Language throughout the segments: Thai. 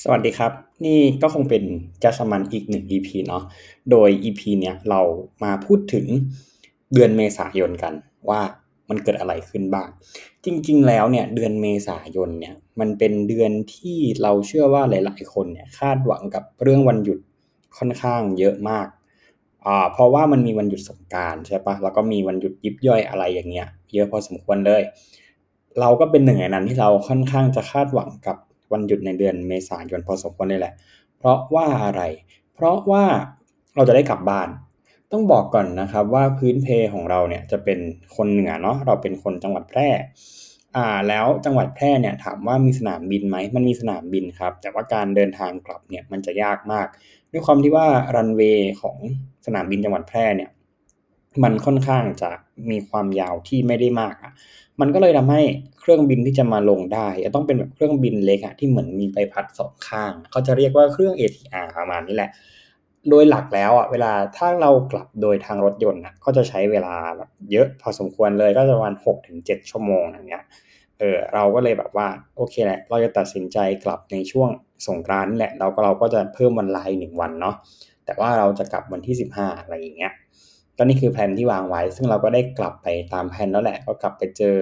สวัสดีครับ นี่ก็คงเป็นจัสมันอีกหนึ่ง EP เนาะโดย EP เนี้ยเรามาพูดถึงเดือนเมษายนกันว่ามันเกิดอะไรขึ้นบ้าง จริง ๆ แล้วเนี่ยเดือนเมษายนเนี่ยมันเป็นเดือนที่เราเชื่อว่าหลาย ๆ คนเนี่ยคาดหวังกับเรื่องวันหยุดค่อนข้างเยอะมากอ่าเพราะว่ามันมีวันหยุดสงกานต์ใช่ปะแล้วก็มีวันหยุดยิบย่อยอะไรอย่างเงี้ย เยอะพอสมควรเลย เราก็เป็นหนึ่งในนั้นที่เราค่อนข้างจะคาดหวังกับ วันหยุดในเดือนเมษายนพอสมควรเลยแหละ เพราะว่าอะไร เพราะว่าเราจะได้กลับบ้าน ต้องบอกก่อนนะครับว่าพื้นเพของเราเนี่ยจะเป็นคนเหนือเนาะเราเป็นคนจังหวัดแพร่อ่าแล้วจังหวัดแพร่เนี่ยถามว่ามีสนามบินไหมมันมีสนามบินครับ แต่ว่าการเดินทางกลับเนี่ยมันจะยากมาก ด้วยความที่ว่ารันเวย์ของสนามบินจังหวัดแพร่เนี่ยมันค่อนข้างจะ มีความยาวที่ไม่ได้มากอะ มันก็เลยทำให้เครื่องบินที่จะมาลงได้จะต้องเป็นแบบเครื่องบินเล็กอะที่เหมือนมีใบพัดสองข้าง เขาจะเรียกว่าเครื่อง ATR ประมาณนี้แหละ โดยหลักแล้วอะเวลาถ้าเรากลับโดยทางรถยนต์อะก็จะใช้เวลาแบบเยอะพอสมควรเลยก็จะประมาณหกถึงเจ็ดชั่วโมงอย่างเงี้ยเออเราก็เลยแบบว่าโอเคแหละ เราจะตัดสินใจกลับในช่วงสงกรานต์แหละเราก็เราก็จะเพิ่มวันลาอีกหนึ่งวันเนาะแต่ว่าเราจะกลับวันที่สิบห้าอะไรอย่างเงี้ย ก็นี่คือแผนที่วางไว้ ซึ่งเราก็ได้กลับไปตามแผนแล้วแหละ ก็กลับไปเจอ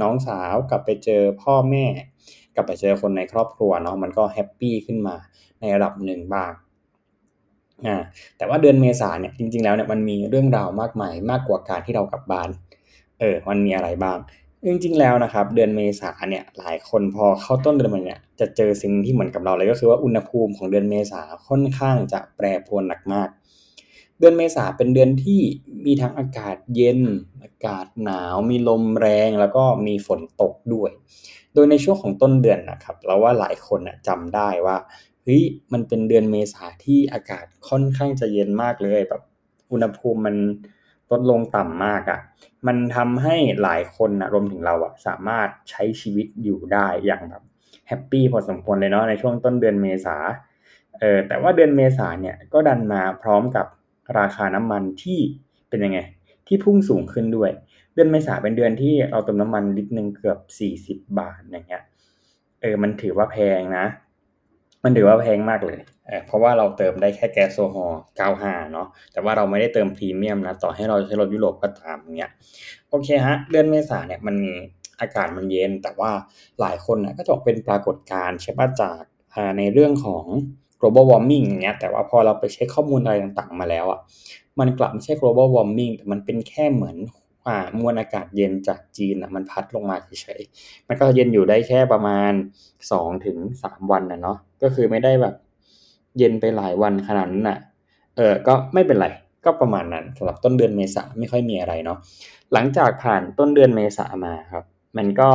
น้องสาว กลับไปเจอพ่อแม่ กลับไปเจอคนในครอบครัวเนาะมันก็ happy ขึ้นมาในระดับหนึ่งบ้างอ่าแต่ว่าเดือนเมษาเนี่ยจริงๆแล้วเนี่ยมันมีเรื่องราวมากมายมากกว่าการที่เรากลับบ้านเออมันมีอะไรบ้างจริงๆแล้วนะครับ เดือนเมษาเนี่ยหลายคนพอเข้าต้นเดือนมันเนี่ยจะเจอสิ่งที่เหมือนกับเราเลยก็คือว่าอุณหภูมิของเดือนเมษาค่อนข้างจะแปรปรวนหนักมาก เดือนเมษาเป็นเดือนที่มีทั้งอากาศเย็น อากาศหนาว มีลมแรง แล้วก็มีฝนตกด้วย โดยในช่วงของต้นเดือนนะครับเราว่าหลายคนนะจำได้ว่าเฮ้ยมันเป็นเดือนเมษาที่อากาศค่อนข้างจะเย็นมากเลยแบบอุณหภูมิมันลดลงต่ำมากอะ่ะ มันทำให้หลายคนนะรวมถึงเราอะ่ะสามารถใช้ชีวิตอยู่ได้อย่างแบบhappy พอสมควรเลยเนาะในช่วงต้นเดือนเมษาเออแต่ว่าเดือนเมษาเนี่ยก็ดันมาพร้อมกับ ราคาน้ำมันที่เป็นยังไง ที่พุ่งสูงขึ้นด้วย เดือนเมษาเป็นเดือนที่เราเติมน้ำมันลิตรหนึ่งเกือบสี่สิบบาทอย่างเงี้ยเออมันถือว่าแพงนะ มันถือว่าแพงมากเลยเพราะว่าเราเติมได้แค่แก๊สโซฮอล์95เนาะแต่ว่าเราไม่ได้เติมพรีเมียมนะต่อให้เราใช้รถยุโรปก็ตามเงี้ยโอเคฮะเดือนเมษาเนี่ยมันมีอากาศมันเย็น แต่ว่าหลายคนนะก็จะเป็นปรากฏการณ์ใช่ป่ะจากในเรื่องของ global warming อย่างเงี้ยแต่ว่าพอเราไปเช็คข้อมูลอะไรต่างๆ มาแล้วอะมันกลับไม่ใช่ global warming แต่มันเป็นแค่เหมือนอ่ามวลอากาศเย็นจากจีนอะมันพัดลงมาเฉยๆมันก็เย็นอยู่ได้แค่ประมาณสองถึงสามวันนะเนาะก็คือไม่ได้แบบ เย็นไปหลายวันขนาดนั้นน่ะเออก็ไม่เป็นไรก็ประมาณนั้นสำหรับต้นเดือนเมษาไม่ค่อยมีอะไรเนาะหลังจากผ่านต้นเดือนเมษามาครับ มันก็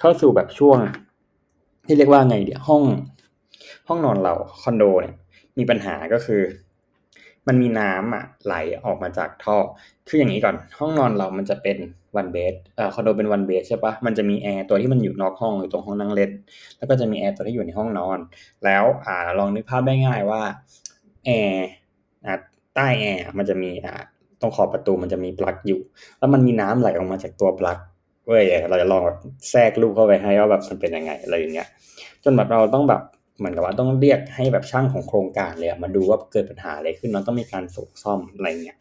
เข้าสู่แบบช่วง ที่เรียกว่าไงเดี๋ยวห้อง ห้องนอนเราคอนโดเนี่ยมีปัญหาก็คือ มันมีน้ำอะไหลออกมาจากท่อ คืออย่างนี้ก่อน ห้องนอนเรามันจะเป็นวันเบสเอ่อคอนโดเป็นวันเบสใช่ปะมันจะมีแอร์ตัวที่มันอยู่นอกห้องอยู่ตรงห้องนั่งเล่น แล้วก็จะมีแอร์ตัวที่อยู่ในห้องนอน แล้วอ่าลองนึกภาพได้ง่ายว่าแอร์อ่าใต้แอร์มันจะมีอ่าตรงขอบประตูมันจะมีปลั๊กอยู่ แล้วมันมีน้ำไหลออกมาจากตัวปลั๊กเว้ยเราจะลองแบบแทรกลูกเข้าไปให้ว่าแบบมันเป็นยังไงอะไรอย่างเงี้ย จนแบบเราต้องแบบ เหมือนกับว่าต้องเรียกให้แบบช่างของโครงการเลยมาดูว่าเกิดปัญหาอะไรขึ้นมันต้องมีการส่งซ่อมอะไรเงี้ย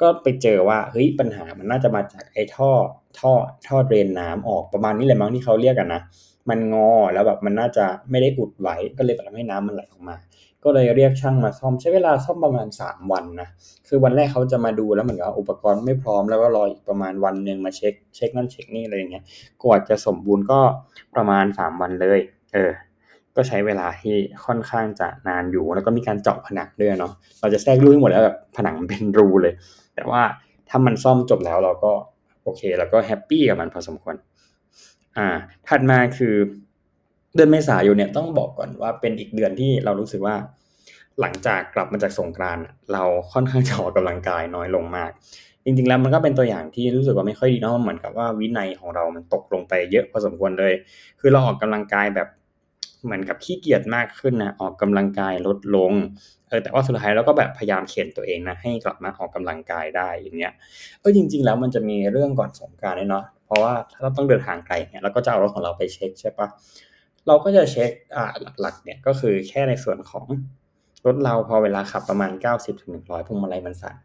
ก็ไปเจอว่าเฮ้ยปัญหามันน่าจะมาจากไอ้ท่อท่อท่อเดรนน้ำออกประมาณนี้เลยมั้งที่เขาเรียกกันนะมันงอแล้วแบบมันน่าจะไม่ได้อุดไว้ก็เลยทำให้น้ำมันไหลออกมา ก็เลยเรียกช่างมาซ่อมใช้เวลาซ่อมประมาณ 3 วันนะคือวันแรกเขาจะมาดูแล้วเหมือนกับอุปกรณ์ไม่พร้อมแล้วก็รออีกประมาณวันหนึ่งมาเช็คเช็คนั่นเช็คนี่อะไรอย่างเงี้ยกว่าจะสมบูรณ์ก็ประมาณ 3 วันเลย เออ ก็ใช้เวลาที่ค่อนข้างจะนานอยู่ แล้วก็มีการเจาะผนังด้วยเนาะเราจะแทรกรูให้หมดแล้วแบบผนังเป็นรูเลย แต่ว่าถ้ามันซ่อมจบแล้วเราก็โอเคแล้วก็แฮปปี้กับมันพอสมควรอ่าถัดมาคือเดือนเมษายนเนี่ยต้องบอกก่อนว่าเป็นอีกเดือนที่เรารู้สึกว่า หลังจากกลับมาจากสงกรานต์เราค่อนข้างจะออกกำลังกายน้อยลงมากจริงๆแล้วมันก็เป็นตัวอย่างที่รู้สึกว่าไม่ค่อยดีเนาะเหมือนกับว่าวินัยของเรามันตกลงไปเยอะพอสมควรเลย คือเราออกกำลังกายแบบ เหมือนกับขี้เกียจมากขึ้นนะออกกำลังกายลดลงเออแต่ว่าสุดท้ายเราก็แบบพยายามเข็นตัวเองนะให้กลับมาออกกำลังกายได้อย่างเงี้ยเออจริง ๆ แล้วมันจะมีเรื่องก่อนสงการเนาะเพราะว่าถ้าเราต้องเดินทางไกลเนี่ยเราก็จะเอารถของเราไปเช็คใช่ปะเราก็จะเช็คอ่าหลักๆ เนี่ยก็คือแค่ในส่วนของรถเราพอเวลาขับประมาณ 90ถึง100พวงมาลัยมันสั่น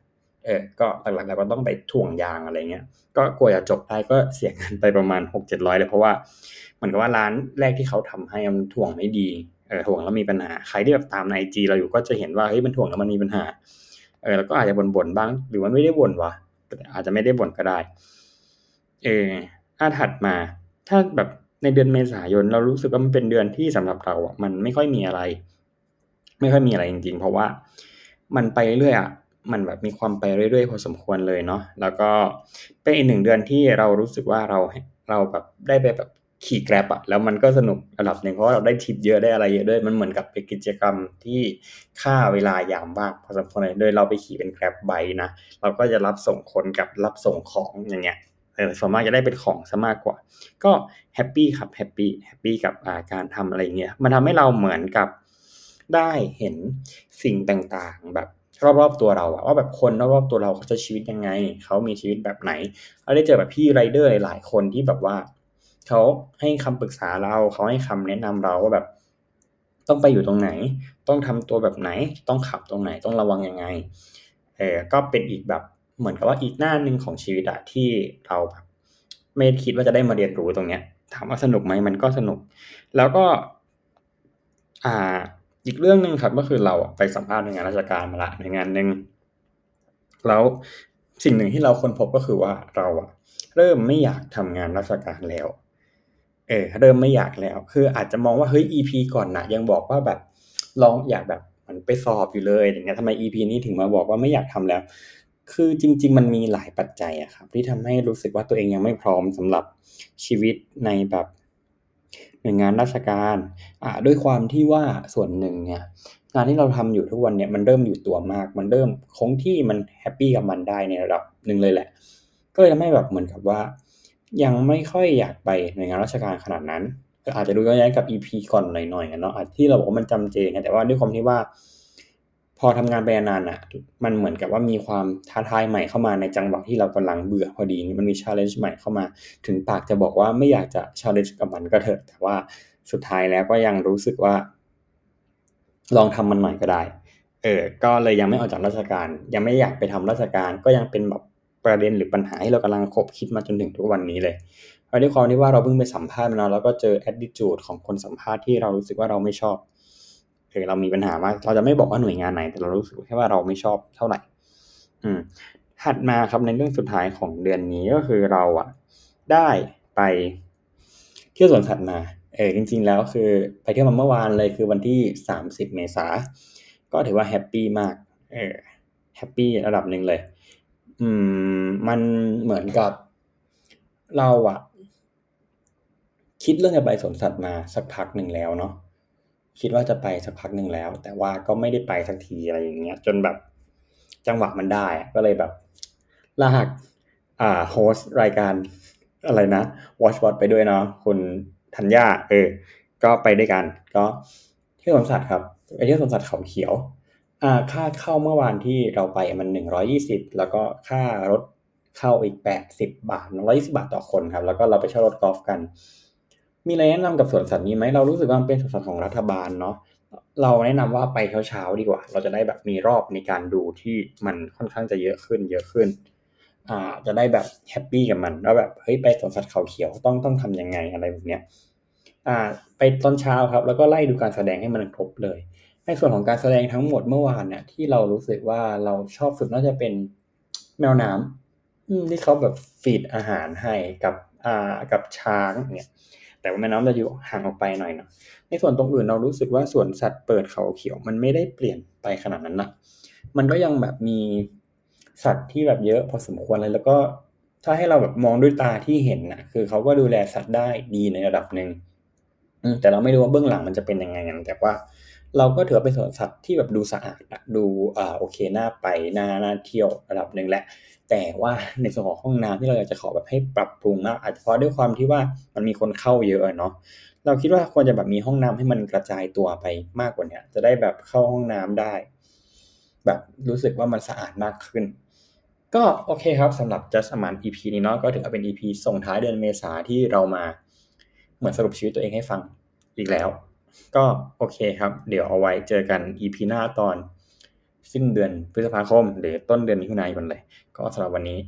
เออก็หลักๆเราก็ต้องไปถ่วงยางอะไรเงี้ย ก็กลัวจะจบได้ก็เสียเงินไปประมาณ6 700เลยเพราะว่าเหมือนกับว่าร้านแรกที่เขาทำให้มันถ่วงไม่ดีเออถ่วงแล้วมีปัญหาใครที่แบบตามในจีเราอยู่ก็จะเห็นว่าเฮ้ยมันถ่วงแล้วมันมีปัญหาเออแล้วก็อาจจะบ่นๆบ้าง หรือว่าไม่ได้บ่นวะอาจจะไม่ได้บ่นก็ได้ เออถ้าถัดมา ถ้าแบบในเดือนเมษายนเรารู้สึกว่ามันเป็นเดือนที่สำหรับเราอะมันไม่ค่อยมีอะไร ไม่ค่อยมีอะไรจริง ๆ เพราะว่ามันไปเรื่อยอะ มันแบบมีความไปเรื่อยๆพอสมควรเลยเนาะแล้วก็เป็นอีกหนึ่งเดือนที่เรารู้สึกว่าเราเราแบบได้ไปแบบขี่ Grab อะแล้วมันก็สนุกระดับหนึ่งเพราะเราได้ทิปเยอะได้อะไรเยอะด้วยมันเหมือนกับเป็นกิจกรรมที่ฆ่าเวลายามว่างพอสมควรเลยโดยเราไปขี่เป็น Grab Bike นะเราก็จะรับส่งคนกับรับส่งของอย่างเงี้ยส่วนมากจะได้เป็นของซะมากกว่า ก็ happy ครับ happy happy กับการทำอะไรเงี้ยมันทำให้เราเหมือนกับได้เห็นสิ่งต่างๆแบบ รอบๆตัวเราอะว่าแบบคนรอบๆตัวเราเขาจะชีวิตยังไง เขามีชีวิตแบบไหนเราได้เจอแบบพี่ไรเดอร์หลายคนที่แบบว่าเขาให้คำปรึกษาเราเขาให้คำแนะนำเราว่าแบบ ต้องไปอยู่ตรงไหน ต้องทำตัวแบบไหน ต้องขับตรงไหนต้องระวังยังไงเออก็เป็นอีกแบบเหมือนกับว่าอีกหน้าหนึ่งของชีวิตอะที่เราแบบไม่คิดว่าจะได้มาเรียนรู้ตรงเนี้ยถามว่าสนุกไหมมันก็สนุก แล้วก็ อ่า อีกเรื่องหนึ่งครับก็คือเราไปสัมภาษณ์ในงานราชการมาละในงานหนึ่งแล้วสิ่งหนึ่งที่เราค้นพบก็คือว่าเราอะเริ่มไม่อยากทำงานราชการแล้ว เออเริ่มไม่อยากแล้ว คืออาจจะมองว่าเฮ้ย EP ก่อนนะยังบอกว่าแบบลองอยากแบบมันไปสอบอยู่เลยอย่างเงี้ยทำไม EP นี้ถึงมาบอกว่าไม่อยากทำแล้ว คือจริง ๆ มันมีหลายปัจจัยอะครับ ที่ทำให้รู้สึกว่าตัวเองยังไม่พร้อมสำหรับชีวิตในแบบ หน่วยงานราชการอ่าด้วยความที่ว่าส่วนหนึ่งเนี่ยงานที่เราทำอยู่ทุกวันเนี่ยมันเริ่มอยู่ตัวมาก มันเริ่มคงที่มัน happy กับมันได้ในระดับหนึ่งเลยแหละ ก็เลยทำให้แบบเหมือนกับว่า ยังไม่ค่อยอยากไปหน่วยงานราชการขนาดนั้นอาจจะดูย้อนกับ EP ก่อนหน่อยๆเนาะที่เราบอกว่ามันจำเจนะแต่ว่าด้วยความที่ว่า อทำงานไปนานอะ มันเหมือนกับว่ามีความท้าทายใหม่เข้ามาในจังหวะที่เรากำลังเบื่อพอดีมันมี challenge ใหม่เข้ามา ถึงปากจะบอกว่าไม่อยากจะชาเลนจ์กับมันก็เถอะ แต่ว่าสุดท้ายแล้วก็ยังรู้สึกว่า ลองทำมันใหม่ก็ได้ เออ ก็เลยยังไม่ออกจากราชการ ยังไม่อยากไปทำราชการ ก็ยังเป็นแบบประเด็นหรือปัญหาที่เรากำลังคบคิดมาจนถึงทุกวันนี้เลยเพราะด้วยความที่ว่าเราเพิ่งไปสัมภาษณ์มาแล้วก็เจอ attitude ของคนสัมภาษณ์ที่เรารู้สึกว่าเราไม่ชอบ เออเรามีปัญหามากเราจะไม่บอกว่าหน่วยงานไหน แต่เรารู้สึกแค่ว่าเราไม่ชอบเท่าไหร่ อืมถัดมาครับในเรื่องสุดท้ายของเดือนนี้ก็คือเราอะ ได้ไปเที่ยวสวนสัตว์มาเออจริง ๆ แล้วคือไปเที่ยวมาเมื่อวานเลยคือวันที่สามสิบเมษาก็ถือว่า happy มากเออ happy ระดับหนึ่งเลย อืม มันเหมือนกับเราอะคิดเรื่องจะไปสวนสัตว์มาสักพักหนึ่งแล้วเนาะ คิดว่าจะไปสักพักหนึ่งแล้ว แต่ว่าก็ไม่ได้ไปสักทีอะไรอย่างเงี้ย จนแบบจังหวะมันได้ก็เลยแบบลากอ่าโฮสรายการอะไรนะ Watch w a t ไปด้วยเนาะคุณธัญญาเออ ก็ไปด้วยกัน ก็เที่ยวสวนสัตว์ครับไปเที่ยวสวนสัตว์เขาเขียวอ่าค่าเข้าเมื่อวานที่เราไปมันหนึ่งร้อยี่สิบแล้วก็ค่ารถเข้าอีกแปดสิบบาทร้อยยี่สิบาทต่อคนครับ แล้วก็เราไปเช่ารถกอล์ฟกัน มีอะไรแนะนำกับสวนสัตว์นี้ไหมเรารู้สึกว่ามันเป็นสวนสัตว์ของรัฐบาลเนาะเราแนะนำว่าไปเช้าๆดีกว่า เราจะได้แบบมีรอบในการดูที่มันค่อนข้างจะเยอะขึ้น เยอะขึ้น อ่า จะได้แบบ happy กับมันแล้วแบบเฮ้ยไปสวนสัตว์เขาเขียวต้องต้องทำยังไงอะไรแบบเนี้ยอ่า ไปตอนเช้าครับ แล้วก็ไล่ดูการแสดงให้มันครบเลย ในส่วนของการแสดงทั้งหมดเมื่อวานเนี่ยที่เรารู้สึกว่าเราชอบสุดน่าจะเป็นแมวน้ำที่เขาแบบ feed อาหารให้กับอ่ากับช้างเนี่ย แต่ว่าแม่น้ำจะอยู่ห่างออกไปหน่อยเนาะในส่วนตรงอื่นเรารู้สึกว่าสวนสัตว์เปิดเขาเขียวมันไม่ได้เปลี่ยนไปขนาดนั้นนะมันก็ยังแบบมีสัตว์ที่แบบเยอะพอสมควรเลยแล้วก็ถ้าให้เราแบบมองด้วยตาที่เห็นนะคือเขาก็ดูแลสัตว์ได้ดีในระดับหนึ่งแต่เราไม่รู้ว่าเบื้องหลังมันจะเป็นยังไงกันแต่ว่า เราก็ถือเป็นสวนสัตว์ที่แบบดูสะอาดดูอ่าโอเคน่าไปน่าน่าเที่ยวระดับหนึ่งแหละแต่ว่าในส่วนของห้องน้ำที่เราอยากจะขอแบบให้ปรับปรุงมากอาจจะเพราะด้วยความที่ว่ามันมีคนเข้าเยอะเนาะเราคิดว่าควรจะแบบมีห้องน้ำให้มันกระจายตัวไปมากกว่านี้จะได้แบบเข้าห้องน้ำได้ แบบรู้สึกว่ามันสะอาดมากขึ้น ก็โอเคครับสำหรับ just a man EP นี้เนาะก็ถือว่าเป็น EP ส่งท้ายเดือนเมษาที่เรามาเหมือนสรุปชีวิตตัวเองให้ฟังอีกแล้ว ก็โอเคครับ เดี๋ยวเอาไว้เจอกัน EP หน้าตอน สิ้นเดือนพฤษภาคม หรือต้นเดือนมิถุนายนเลย ก็สำหรับวันนี้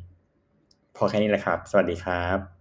พอแค่นี้แหละครับ สวัสดีครับ